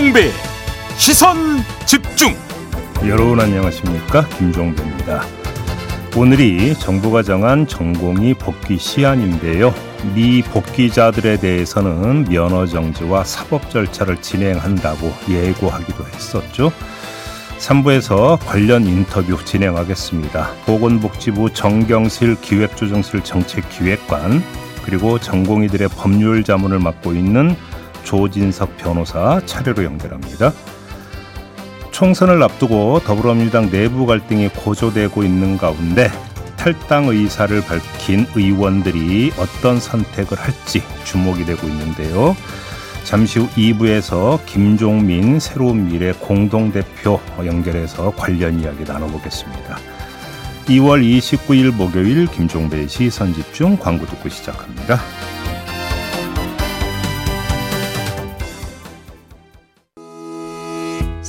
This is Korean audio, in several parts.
김종배 시선 집중 여러분 안녕하십니까 김종배입니다. 오늘이 정부가 정한 전공의 복귀 시한인데요. 미 복귀자들에 대해서는 면허 정지와 사법 절차를 진행한다고 예고하기도 했었죠. 3부에서 관련 인터뷰 진행하겠습니다. 보건복지부 정경실 기획조정실 정책기획관 그리고 전공의들의 법률 자문을 맡고 있는 조진석 변호사 차례로 연결합니다. 총선을 앞두고 더불어민주당 내부 갈등이 고조되고 있는 가운데 탈당 의사를 밝힌 의원들이 어떤 선택을 할지 주목이 되고 있는데요. 잠시 후 2부에서 김종민 새로운 미래 공동대표 연결해서 관련 이야기 나눠보겠습니다. 2월 29일 목요일 김종배 시선집중 광고 듣고 시작합니다.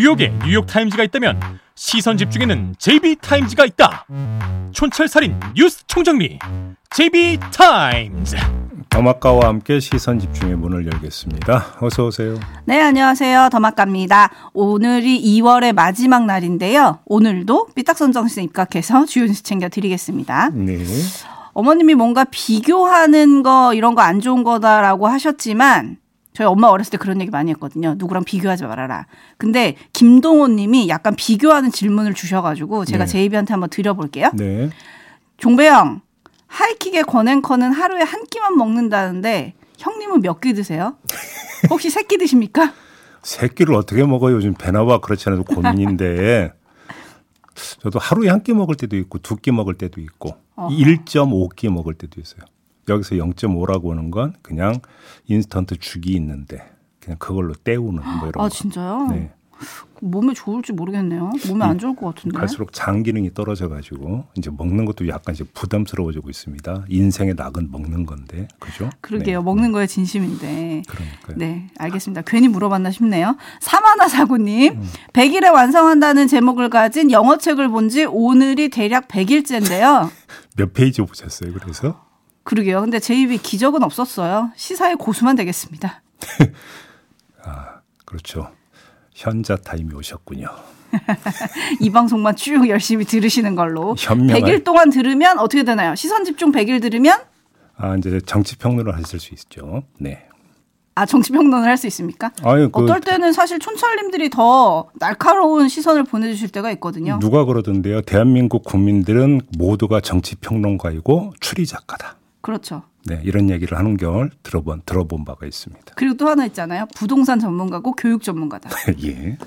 뉴욕에 뉴욕 타임즈가 있다면 시선 집중에는 JB타임즈가 있다 촌철살인 뉴스 총정리 JB타임즈 더마카와 함께 시선 집중의 문을 열겠습니다. 어서 오세요. 네, 안녕하세요. 더마카입니다. 오늘이 2월의 마지막 날인데요. 오늘도 삐딱선정신 입각해서 주요 뉴스 챙겨 드리겠습니다. 네. 어머님이 뭔가 비교하는 거 이런 거 안 좋은 거다라고 하셨지만 저희 엄마 어렸을 때 그런 얘기 많이 했거든요. 누구랑 비교하지 말아라. 근데 김동호 님이 약간 비교하는 질문을 주셔가지고 제가 네. 제이비한테 한번 드려볼게요. 네. 종배형, 하이킥의 권앤커는 하루에 한 끼만 먹는다는데 형님은 몇 끼 드세요? 혹시 세 끼 드십니까? 새끼를 어떻게 먹어요? 요즘 배나와 그렇지 않아도 고민인데 저도 하루에 한 끼 먹을 때도 있고 두 끼 먹을 때도 있고 1.5끼 먹을 때도 있어요. 여기서 0.5라고 하는 건 그냥 인스턴트 죽이 있는데 그냥 그걸로 때우는 뭐 이런 아 거. 진짜요? 네. 몸에 좋을지 모르겠네요. 몸에 안 좋을 것 같은데. 갈수록 장 기능이 떨어져 가지고 이제 먹는 것도 약간 이제 부담스러워지고 있습니다. 인생의 낙은 먹는 건데. 그죠? 그러게요. 네. 먹는 거에 진심인데. 그러니까요. 네, 알겠습니다. 괜히 물어봤나 싶네요. 사마나 사구님, 음. 100일에 완성한다는 제목을 가진 영어 책을 본 지 오늘이 대략 100일째인데요. 몇 페이지 보셨어요? 그래서 그러게요. 근데 제 입에 기적은 없었어요. 시사의 고수만 되겠습니다. 그렇죠. 현자 타임이 오셨군요. 이 방송만 쭉 열심히 들으시는 걸로. 현명한- 100일 동안 들으면 어떻게 되나요? 시선 집중 100일 들으면 아 이제 정치 평론을 하실 수 있죠. 네. 아 정치 평론을 할 수 있습니까? 아유, 그 어떨 때는 사실 촌철님들이 더 날카로운 시선을 보내 주실 때가 있거든요. 누가 그러던데요. 대한민국 국민들은 모두가 정치 평론가이고 추리 작가다. 그렇죠. 네, 이런 얘기를 하는 걸 들어본 들어본 바가 있습니다. 그리고 또 하나 있잖아요. 부동산 전문가고 교육 전문가다. 예.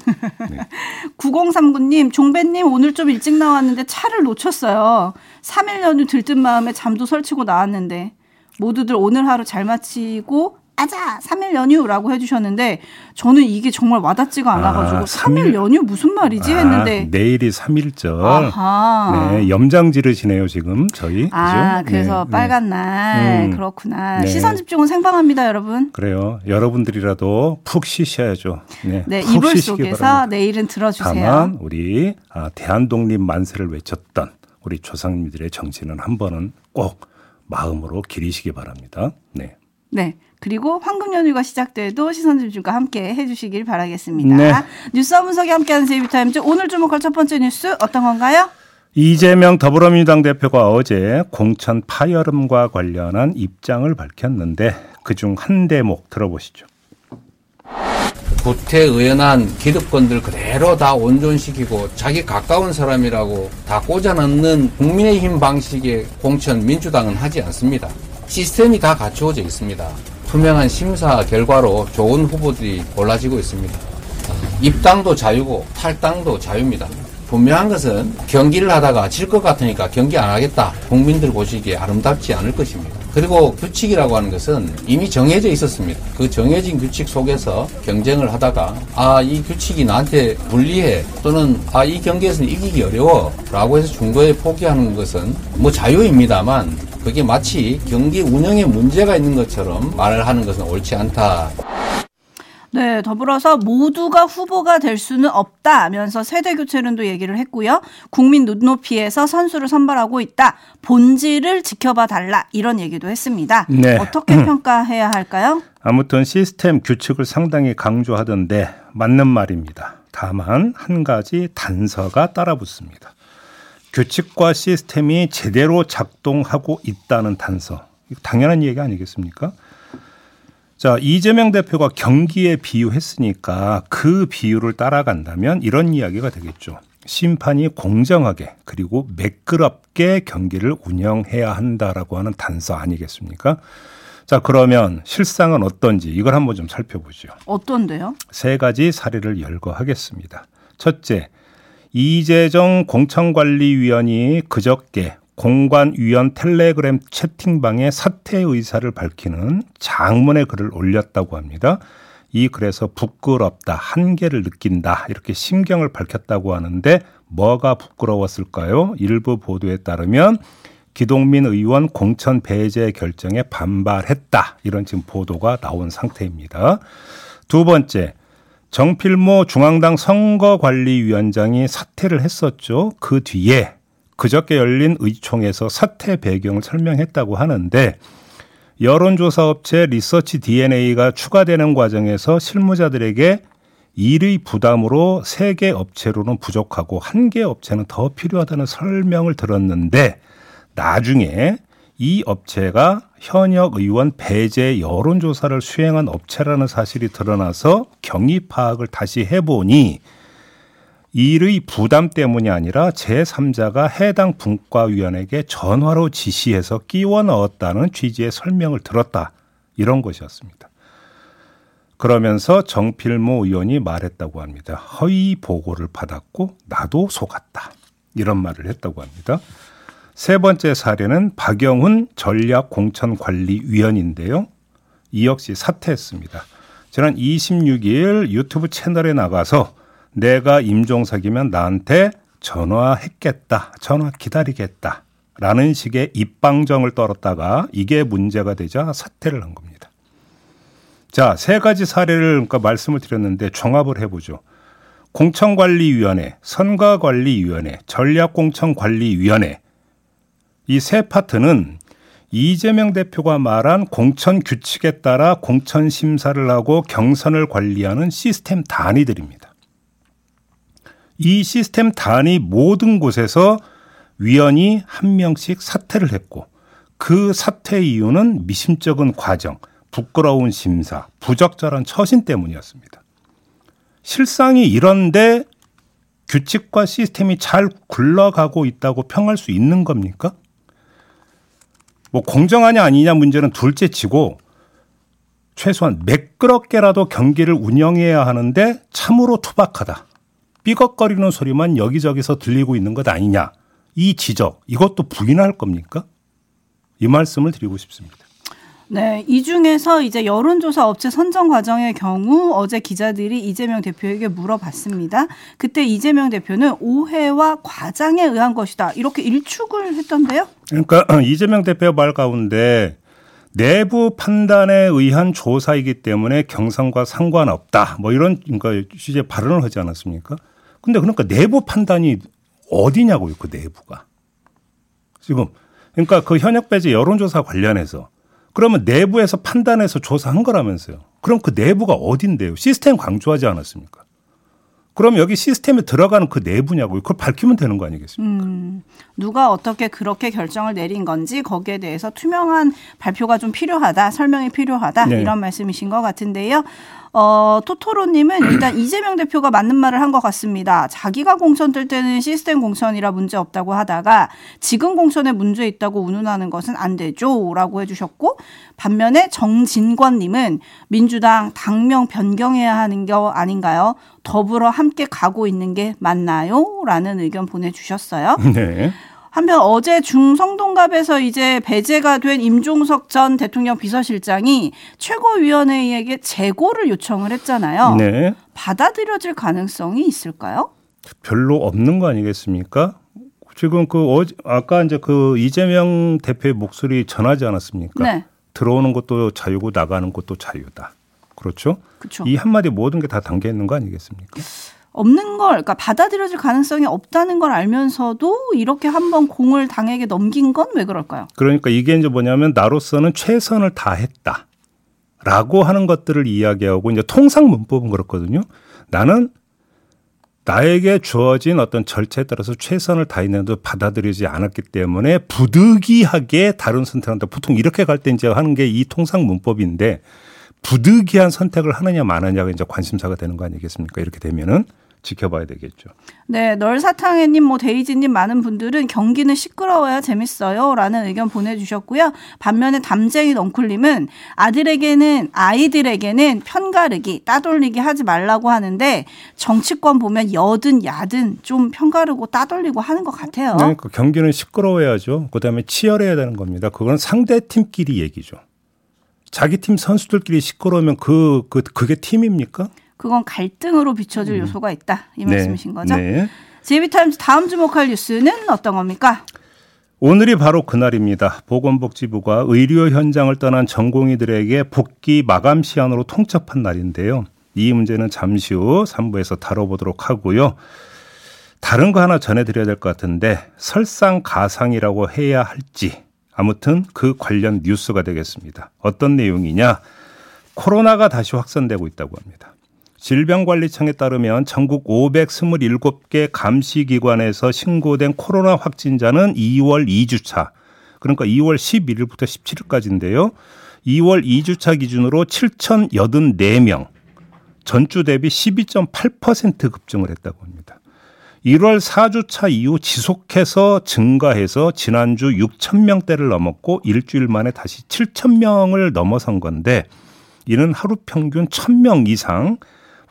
9039님, 종배님 오늘 좀 일찍 나왔는데 차를 놓쳤어요. 3일 연휴 들뜬 마음에 잠도 설치고 나왔는데 모두들 오늘 하루 잘 마치고 아자 3일 연휴라고 해주셨는데 저는 이게 정말 와닿지가 않아가지고 아, 3일 삼일- 연휴 무슨 말이지 했는데 아, 내일이 3일절. 아하. 네, 염장 지르시네요, 지금 저희. 아 그죠? 그래서 네, 네. 빨간 날 음. 그렇구나 네. 시선 집중은 생방합니다 여러분. 그래요. 여러분들이라도 푹 쉬셔야죠. 네. 네푹 이불 속에서 바랍니다. 내일은 들어주세요. 다만 우리 아, 대한독립 만세를 외쳤던 우리 조상님들의 정신은 한 번은 꼭 마음으로 기리시기 바랍니다. 네. 네. 그리고 황금 연휴가 시작돼도 시선 집중과 함께 해주시길 바라겠습니다. 네. 뉴스 분석이 함께하는 제이비타임즈 오늘 주목할 첫 번째 뉴스 어떤 건가요? 이재명 더불어민주당 대표가 어제 공천 파열음과 관련한 입장을 밝혔는데 그중 한 대목 들어보시죠. 구태의연한 기득권들 그대로 다 온전시키고 자기 가까운 사람이라고 다 꽂아넣는 국민의힘 방식의 공천 민주당은 하지 않습니다. 시스템이 다 갖추어져 있습니다. 투명한 심사 결과로 좋은 후보들이 골라지고 있습니다. 입당도 자유고 탈당도 자유입니다. 분명한 것은 경기를 하다가 질 것 같으니까 경기 안 하겠다. 국민들 보시기에 아름답지 않을 것입니다. 그리고 규칙이라고 하는 것은 이미 정해져 있었습니다. 그 정해진 규칙 속에서 경쟁을 하다가 아, 이 규칙이 나한테 불리해 또는 아, 이 경기에서는 이기기 어려워 라고 해서 중도에 포기하는 것은 뭐 자유입니다만 그게 마치 경기 운영에 문제가 있는 것처럼 말을 하는 것은 옳지 않다. 네, 더불어서 모두가 후보가 될 수는 없다면서 세대 교체론도 얘기를 했고요. 국민 눈높이에서 선수를 선발하고 있다. 본질을 지켜봐 달라. 이런 얘기도 했습니다. 네. 어떻게 평가해야 할까요? 아무튼 시스템 규칙을 상당히 강조하던데 맞는 말입니다. 다만 한 가지 단서가 따라붙습니다. 규칙과 시스템이 제대로 작동하고 있다는 단서. 당연한 얘기 아니겠습니까? 자, 이재명 대표가 경기에 비유했으니까 그 비유를 따라간다면 이런 이야기가 되겠죠. 심판이 공정하게 그리고 매끄럽게 경기를 운영해야 한다라고 하는 단서 아니겠습니까? 자, 그러면 실상은 어떤지 이걸 한번 좀 살펴보죠. 어떤데요? 세 가지 사례를 열거하겠습니다. 첫째, 이재정 공천관리위원이 그저께 공관위원 텔레그램 채팅방에 사퇴 의사를 밝히는 장문의 글을 올렸다고 합니다. 이 글에서 부끄럽다, 한계를 느낀다, 이렇게 심경을 밝혔다고 하는데 뭐가 부끄러웠을까요? 일부 보도에 따르면 기동민 의원 공천 배제 결정에 반발했다. 이런 지금 보도가 나온 상태입니다. 두 번째, 정필모 중앙당 선거관리위원장이 사퇴를 했었죠. 그 뒤에 그저께 열린 의총에서 사퇴 배경을 설명했다고 하는데 여론조사 업체 리서치 DNA가 추가되는 과정에서 실무자들에게 일의 부담으로 세 개 업체로는 부족하고 한 개 업체는 더 필요하다는 설명을 들었는데 나중에 이 업체가 현역 의원 배제 여론조사를 수행한 업체라는 사실이 드러나서 경위 파악을 다시 해보니 일의 부담 때문이 아니라 제3자가 해당 분과위원에게 전화로 지시해서 끼워 넣었다는 취지의 설명을 들었다. 이런 것이었습니다. 그러면서 정필모 의원이 말했다고 합니다. 허위 보고를 받았고 나도 속았다. 이런 말을 했다고 합니다. 세 번째 사례는 박영훈 전략공천관리위원인데요. 이 역시 사퇴했습니다. 지난 26일 유튜브 채널에 나가서 내가 임종석이면 나한테 전화했겠다. 전화 기다리겠다. 라는 식의 입방정을 떨었다가 이게 문제가 되자 사퇴를 한 겁니다. 자, 세 가지 사례를 그러니까 말씀을 드렸는데 종합을 해보죠. 공천관리위원회, 선거관리위원회, 전략공천관리위원회 이 세 파트는 이재명 대표가 말한 공천 규칙에 따라 공천 심사를 하고 경선을 관리하는 시스템 단위들입니다. 이 시스템 단위 모든 곳에서 위원이 한 명씩 사퇴를 했고 그 사퇴 이유는 미심쩍은 과정, 부끄러운 심사, 부적절한 처신 때문이었습니다. 실상이 이런데 규칙과 시스템이 잘 굴러가고 있다고 평할 수 있는 겁니까? 뭐 공정하냐 아니냐 문제는 둘째 치고 최소한 매끄럽게라도 경기를 운영해야 하는데 참으로 투박하다. 삐걱거리는 소리만 여기저기서 들리고 있는 것 아니냐. 이 지적, 이것도 부인할 겁니까? 이 말씀을 드리고 싶습니다. 네, 이 중에서 이제 여론조사 업체 선정 과정의 경우 어제 기자들이 이재명 대표에게 물어봤습니다. 그때 이재명 대표는 오해와 과장에 의한 것이다. 이렇게 일축을 했던데요. 그러니까 이재명 대표 말 가운데 내부 판단에 의한 조사이기 때문에 경선과 상관없다. 뭐 이런 그러니까 취재 발언을 하지 않았습니까? 근데 그러니까 내부 판단이 어디냐고요, 그 내부가. 지금 그러니까 그 현역 배제 여론조사 관련해서 그러면 내부에서 판단해서 조사한 거라면서요. 그럼 그 내부가 어딘데요? 시스템 강조하지 않았습니까? 그럼 여기 시스템에 들어가는 그 내부냐고요. 그걸 밝히면 되는 거 아니겠습니까? 음, 누가 어떻게 그렇게 결정을 내린 건지 거기에 대해서 투명한 발표가 좀 필요하다, 설명이 필요하다 네. 이런 말씀이신 것 같은데요. 어, 토토로님은 일단 이재명 대표가 맞는 말을 한 것 같습니다. 자기가 공천 뜰 때는 시스템 공천이라 문제 없다고 하다가 지금 공천에 문제 있다고 운운하는 것은 안 되죠 라고 해주셨고 반면에 정진권님은 민주당 당명 변경해야 하는 거 아닌가요? 더불어 함께 가고 있는 게 맞나요?라는 의견 보내주셨어요. 네. 한편 어제 중성동갑에서 이제 배제가 된 임종석 전 대통령 비서실장이 최고위원회에게 재고를 요청을 했잖아요. 네. 받아들여질 가능성이 있을까요? 별로 없는 거 아니겠습니까? 지금 그 어제 아까 이제 그 이재명 대표의 목소리 전하지 않았습니까? 네. 들어오는 것도 자유고 나가는 것도 자유다. 그렇죠? 그렇죠. 이 한마디 모든 게 다 담겨 있는 거 아니겠습니까? 없는 걸, 그러니까 받아들여질 가능성이 없다는 걸 알면서도 이렇게 한번 공을 당에게 넘긴 건 왜 그럴까요? 그러니까 이게 이제 뭐냐면 나로서는 최선을 다했다. 라고 하는 것들을 이야기하고 이제 통상 문법은 그렇거든요. 나는 나에게 주어진 어떤 절차에 따라서 최선을 다했는데도 받아들이지 않았기 때문에 부득이하게 다른 선택을 한다. 보통 이렇게 갈 때 이제 하는 게 이 통상 문법인데 부득이한 선택을 하느냐 마느냐가 이제 관심사가 되는 거 아니겠습니까? 이렇게 되면은 지켜봐야 되겠죠. 네, 널사탕해님, 뭐 데이지님 많은 분들은 경기는 시끄러워야 재밌어요라는 의견 보내주셨고요. 반면에 담쟁이 넝쿨님은 아들에게는 아이들에게는 편가르기, 따돌리기 하지 말라고 하는데 정치권 보면 여든 야든 좀 편가르고 따돌리고 하는 것 같아요. 그러니까 경기는 시끄러워야죠. 그다음에 치열해야 되는 겁니다. 그건 상대 팀끼리 얘기죠. 자기 팀 선수들끼리 시끄러우면 그, 그 그게 팀입니까? 그건 갈등으로 비춰질 요소가 있다 이 말씀이신 거죠? 음. 네. 제이비타임즈 다음 주목할 뉴스는 어떤 겁니까? 오늘이 바로 그날입니다. 보건복지부가 의료 현장을 떠난 전공의들에게 복귀 마감 시한으로 통첩한 날인데요. 이 문제는 잠시 후 3부에서 다뤄보도록 하고요. 다른 거 하나 전해드려야 될 것 같은데 설상가상이라고 해야 할지 아무튼 그 관련 뉴스가 되겠습니다. 어떤 내용이냐? 코로나가 다시 확산되고 있다고 합니다. 질병관리청에 따르면 전국 527개 감시기관에서 신고된 코로나 확진자는 2월 2주차, 그러니까 2월 11일부터 17일까지인데요. 2월 2주차 기준으로 7,084명, 전주 대비 12.8% 급증을 했다고 합니다. 1월 4주차 이후 지속해서 증가해서 지난주 6천 명대를 넘었고 일주일 만에 다시 7천 명을 넘어선 건데 이는 하루 평균 1,000명 이상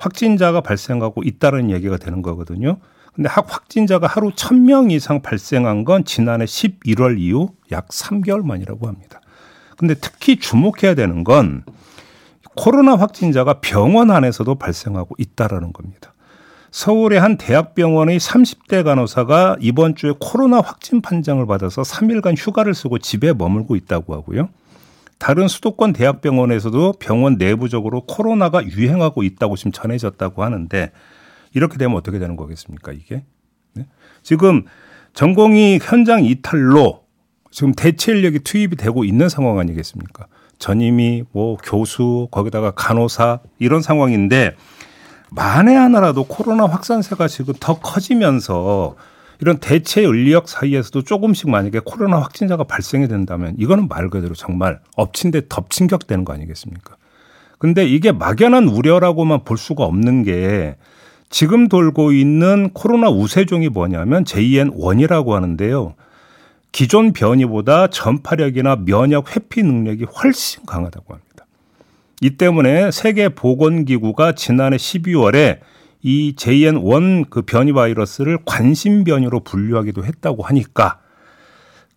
확진자가 발생하고 있다는 얘기가 되는 거거든요. 근데 확진자가 하루 1,000명 이상 발생한 건 지난해 11월 이후 약 3개월 만이라고 합니다. 근데 특히 주목해야 되는 건 코로나 확진자가 병원 안에서도 발생하고 있다라는 겁니다. 서울의 한 대학병원의 30대 간호사가 이번 주에 코로나 확진 판정을 받아서 3일간 휴가를 쓰고 집에 머물고 있다고 하고요. 다른 수도권 대학병원에서도 병원 내부적으로 코로나가 유행하고 있다고 지금 전해졌다고 하는데 이렇게 되면 어떻게 되는 거겠습니까, 이게? 네? 지금 전공이 현장 이탈로 지금 대체 인력이 투입이 되고 있는 상황 아니겠습니까? 전임이 뭐 교수 거기다가 간호사 이런 상황인데 만에 하나라도 코로나 확산세가 지금 더 커지면서 이런 대체 인력 사이에서도 조금씩 만약에 코로나 확진자가 발생이 된다면 이거는 말 그대로 정말 엎친 데 덮친 격 되는 거 아니겠습니까? 근데 이게 막연한 우려라고만 볼 수가 없는 게 지금 돌고 있는 코로나 우세종이 뭐냐면 JN1이라고 하는데요. 기존 변이보다 전파력이나 면역 회피 능력이 훨씬 강하다고 합니다. 이 때문에 세계 보건기구가 지난해 12월에 이 JN1 그 변이 바이러스를 관심 변이로 분류하기도 했다고 하니까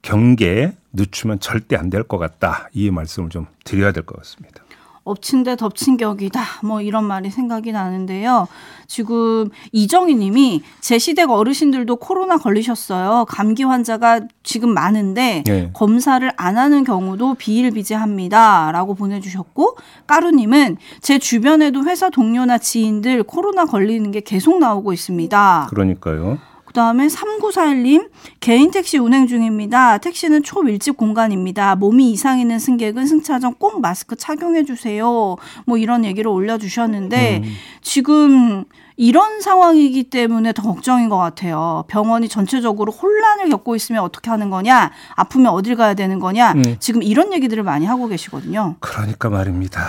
경계 늦추면 절대 안 될 것 같다. 이 말씀을 좀 드려야 될 것 같습니다. 엎친 데 덮친 격이다. 뭐 이런 말이 생각이 나는데요. 지금 이정희 님이 제 시댁 어르신들도 코로나 걸리셨어요. 감기 환자가 지금 많은데 네. 검사를 안 하는 경우도 비일비재합니다. 라고 보내주셨고 까루 님은 제 주변에도 회사 동료나 지인들 코로나 걸리는 게 계속 나오고 있습니다. 그러니까요. 그다음에 3941님 개인 택시 운행 중입니다. 택시는 초밀집 공간입니다. 몸이 이상 있는 승객은 승차 전 꼭 마스크 착용해 주세요. 뭐 이런 얘기를 올려 주셨는데 음. 지금 이런 상황이기 때문에 더 걱정인 것 같아요. 병원이 전체적으로 혼란을 겪고 있으면 어떻게 하는 거냐, 아프면 어딜 가야 되는 거냐, 음. 지금 이런 얘기들을 많이 하고 계시거든요. 그러니까 말입니다.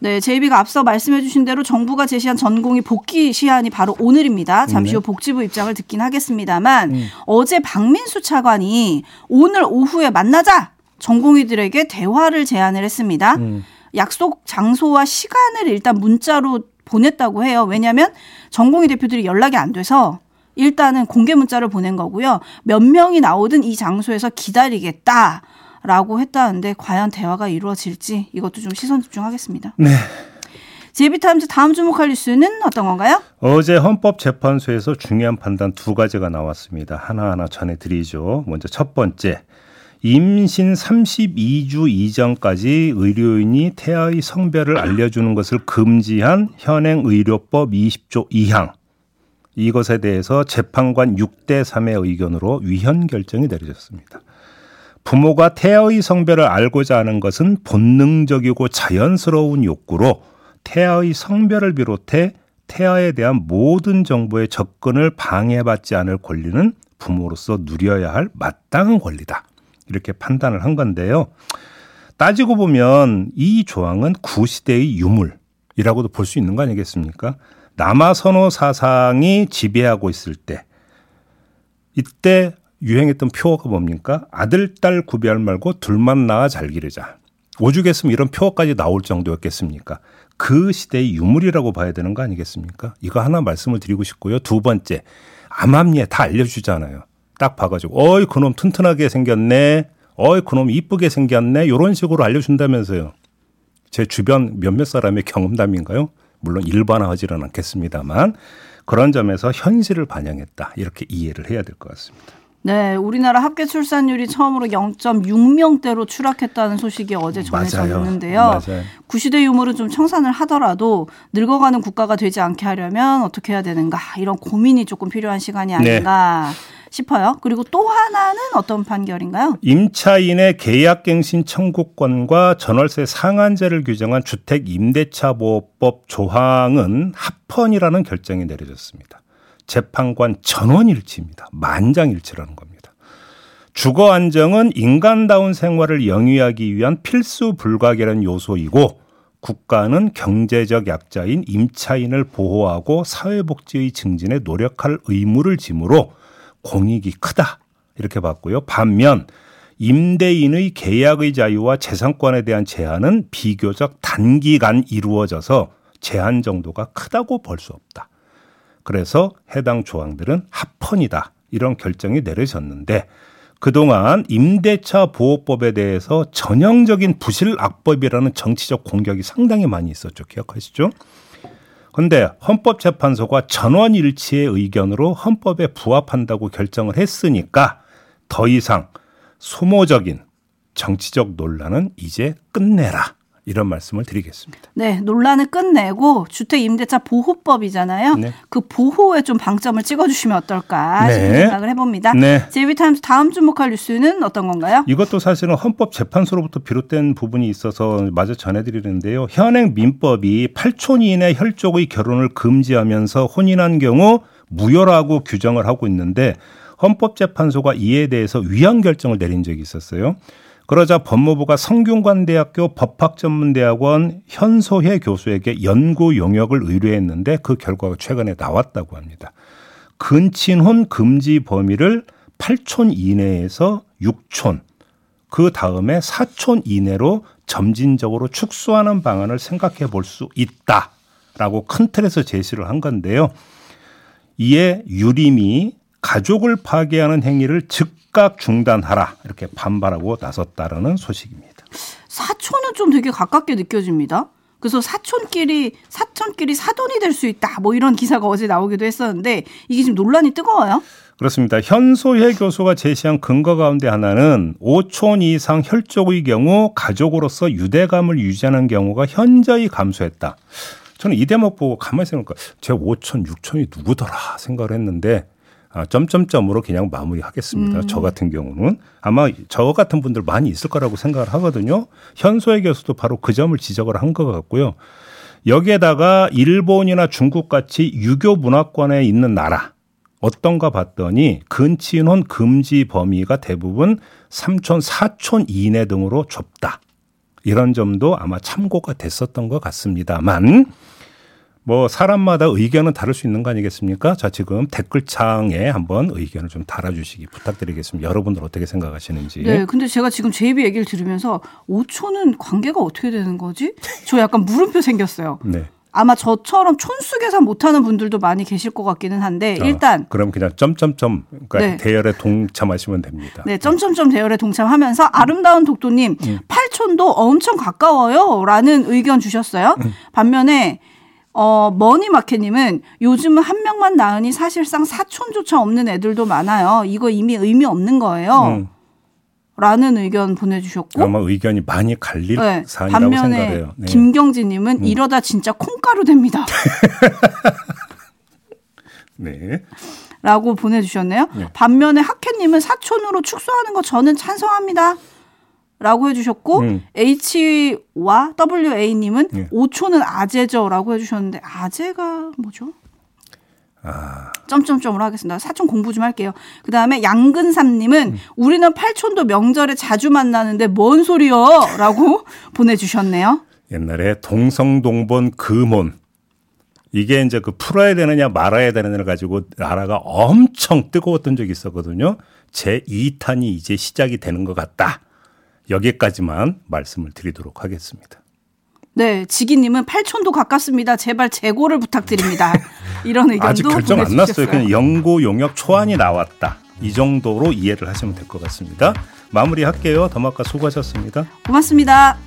네, 제이비가 앞서 말씀해 주신 대로 정부가 제시한 전공의 복귀 시한이 바로 오늘입니다. 잠시 후 복지부 입장을 듣긴 하겠습니다만 어제 박민수 차관이 오늘 오후에 만나자 전공의들에게 대화를 제안을 했습니다. 음. 약속 장소와 시간을 일단 문자로 보냈다고 해요. 왜냐하면 전공의 대표들이 연락이 안 돼서 일단은 공개 문자를 보낸 거고요. 몇 명이 나오든 이 장소에서 기다리겠다. 라고 했다는데 과연 대화가 이루어질지 이것도 좀 시선 집중하겠습니다. 네. 제비타임즈 다음 주목할 뉴스는 어떤 건가요? 어제 헌법재판소에서 중요한 판단 두 가지가 나왔습니다. 하나하나 전해드리죠. 먼저 첫 번째. 임신 32주 이전까지 의료인이 태아의 성별을 알려주는 것을 금지한 현행 의료법 20조 2항. 이것에 대해서 재판관 6대 3의 의견으로 위헌 결정이 내려졌습니다. 부모가 태아의 성별을 알고자 하는 것은 본능적이고 자연스러운 욕구로 태아의 성별을 비롯해 태아에 대한 모든 정보의 접근을 방해받지 않을 권리는 부모로서 누려야 할 마땅한 권리다. 이렇게 판단을 한 건데요. 따지고 보면 이 조항은 구시대의 유물이라고도 볼 수 있는 거 아니겠습니까? 남아 선호 사상이 지배하고 있을 때 이때 유행했던 표어가 뭡니까? 아들 딸 구별 말고 둘만 낳아 잘 기르자. 오죽했으면 이런 표어까지 나올 정도였겠습니까? 그 시대의 유물이라고 봐야 되는 거 아니겠습니까? 이거 하나 말씀을 드리고 싶고요. 두 번째, 암암리에 다 알려주잖아요. 딱 봐가지고, 어이, 그놈 튼튼하게 생겼네. 어이, 그놈 이쁘게 생겼네. 이런 식으로 알려준다면서요. 제 주변 몇몇 사람의 경험담인가요? 물론 일반화하지는 않겠습니다만 그런 점에서 현실을 반영했다. 이렇게 이해를 해야 될 것 같습니다. 네, 우리나라 합계 출산율이 처음으로 0.6명대로 추락했다는 소식이 어제 전해졌는데요. 맞아요. 구시대 유물은 좀 청산을 하더라도 늙어가는 국가가 되지 않게 하려면 어떻게 해야 되는가 이런 고민이 조금 필요한 시간이 아닌가 네. 싶어요. 그리고 또 하나는 어떤 판결인가요? 임차인의 계약갱신 청구권과 전월세 상한제를 규정한 주택 임대차 보호법 조항은 합헌이라는 결정이 내려졌습니다. 재판관 전원일치입니다. 만장일치라는 겁니다. 주거 안정은 인간다운 생활을 영위하기 위한 필수 불가결한 요소이고 국가는 경제적 약자인 임차인을 보호하고 사회복지의 증진에 노력할 의무를 지므로 공익이 크다. 이렇게 봤고요. 반면 임대인의 계약의 자유와 재산권에 대한 제한은 비교적 단기간 이루어져서 제한 정도가 크다고 볼 수 없다. 그래서 해당 조항들은 합헌이다. 이런 결정이 내려졌는데 그동안 임대차 보호법에 대해서 전형적인 부실 악법이라는 정치적 공격이 상당히 많이 있었죠. 기억하시죠? 근데 헌법재판소가 전원일치의 의견으로 헌법에 부합한다고 결정을 했으니까 더 이상 소모적인 정치적 논란은 이제 끝내라. 이런 말씀을 드리겠습니다. 네, 논란을 끝내고 주택 임대차 보호법이잖아요. 네. 그 보호에 좀 방점을 찍어주시면 어떨까 네. 싶은 생각을 해봅니다. 네. 제비타임스 다음 주목할 뉴스는 어떤 건가요? 이것도 사실은 헌법재판소로부터 비롯된 부분이 있어서 마저 전해드리는데요. 현행 민법이 8촌 이내 혈족의 결혼을 금지하면서 혼인한 경우 무효라고 규정을 하고 있는데 헌법재판소가 이에 대해서 위헌 결정을 내린 적이 있었어요. 그러자 법무부가 성균관대학교 법학전문대학원 현소혜 교수에게 연구 용역을 의뢰했는데 그 결과가 최근에 나왔다고 합니다. 근친혼 금지 범위를 8촌 이내에서 6촌, 그 다음에 4촌 이내로 점진적으로 축소하는 방안을 생각해 볼 수 있다 라고 큰 틀에서 제시를 한 건데요. 이에 유림이 가족을 파괴하는 행위를 즉 각 중단하라 이렇게 반발하고 나섰다라는 소식입니다. 사촌은 좀 되게 가깝게 느껴집니다. 그래서 사촌끼리 사촌끼리 사돈이 될 수 있다. 뭐 이런 기사가 어제 나오기도 했었는데 이게 지금 논란이 뜨거워요. 그렇습니다. 현소혜 교수가 제시한 근거 가운데 하나는 5촌 이상 혈족의 경우 가족으로서 유대감을 유지하는 경우가 현저히 감소했다. 저는 이 대목 보고 가만히 생각하니까 제 5촌, 6촌이 누구더라 생각을 했는데 아, 점점점으로 그냥 마무리하겠습니다. 음. 저 같은 경우는 아마 저 같은 분들 많이 있을 거라고 생각을 하거든요. 현소의 교수도 바로 그 점을 지적을 한 것 같고요. 여기에다가 일본이나 중국 같이 유교 문화권에 있는 나라 어떤가 봤더니 근친혼 금지 범위가 대부분 3촌, 4촌 이내 등으로 좁다. 이런 점도 아마 참고가 됐었던 것 같습니다만 뭐 사람마다 의견은 다를 수 있는 거 아니겠습니까? 자, 지금 댓글창에 한번 의견을 좀 달아주시기 부탁드리겠습니다. 여러분들 어떻게 생각하시는지. 네, 근데 제가 지금 제이비 얘기를 들으면서 5초는 관계가 어떻게 되는 거지? 저 약간 물음표 생겼어요. 네. 아마 저처럼 촌수 계산 못하는 분들도 많이 계실 것 같기는 한데 어, 일단 그럼 그냥 점점점 그러니까 네. 대열에 동참하시면 됩니다. 네, 점점점 대열에 동참하면서 아름다운 독도님 음. 8촌 팔촌도 엄청 가까워요라는 의견 주셨어요. 반면에 어, 머니마켓님은 요즘은 한 명만 낳으니 사실상 사촌조차 없는 애들도 많아요. 이거 이미 의미 없는 거예요. 음. 라는 의견 보내주셨고. 아마 의견이 많이 갈릴 네, 사안이라고 반면에 생각해요. 네. 김경진님은 이러다 진짜 콩가루 됩니다. 네. 라고 보내주셨네요. 네. 반면에 학회님은 사촌으로 축소하는 거 저는 찬성합니다. 라고 해주셨고 음. H와 WA님은 네. 5초는 아재죠 라고 해주셨는데 아재가 뭐죠? 아, 점점점으로 하겠습니다. 사촌 공부 좀 할게요. 그 다음에 양근삼님은 음. 우리는 팔촌도 명절에 자주 만나는데 뭔 소리요? 라고 보내주셨네요. 옛날에 동성동본 금혼 이게 이제 그 풀어야 되느냐 말아야 되느냐를 가지고 나라가 엄청 뜨거웠던 적이 있었거든요. 제 2탄이 이제 시작이 되는 것 같다. 여기까지만 말씀을 드리도록 하겠습니다. 네, 지기님은 팔촌도 가깝습니다. 제발 재고를 부탁드립니다. 이런 의견도 아직 결정 안. 났어요. 그냥 연고 용역 초안이 나왔다. 이 정도로 이해를 하시면 될 것 같습니다. 마무리할게요. 더마카 수고하셨습니다. 고맙습니다.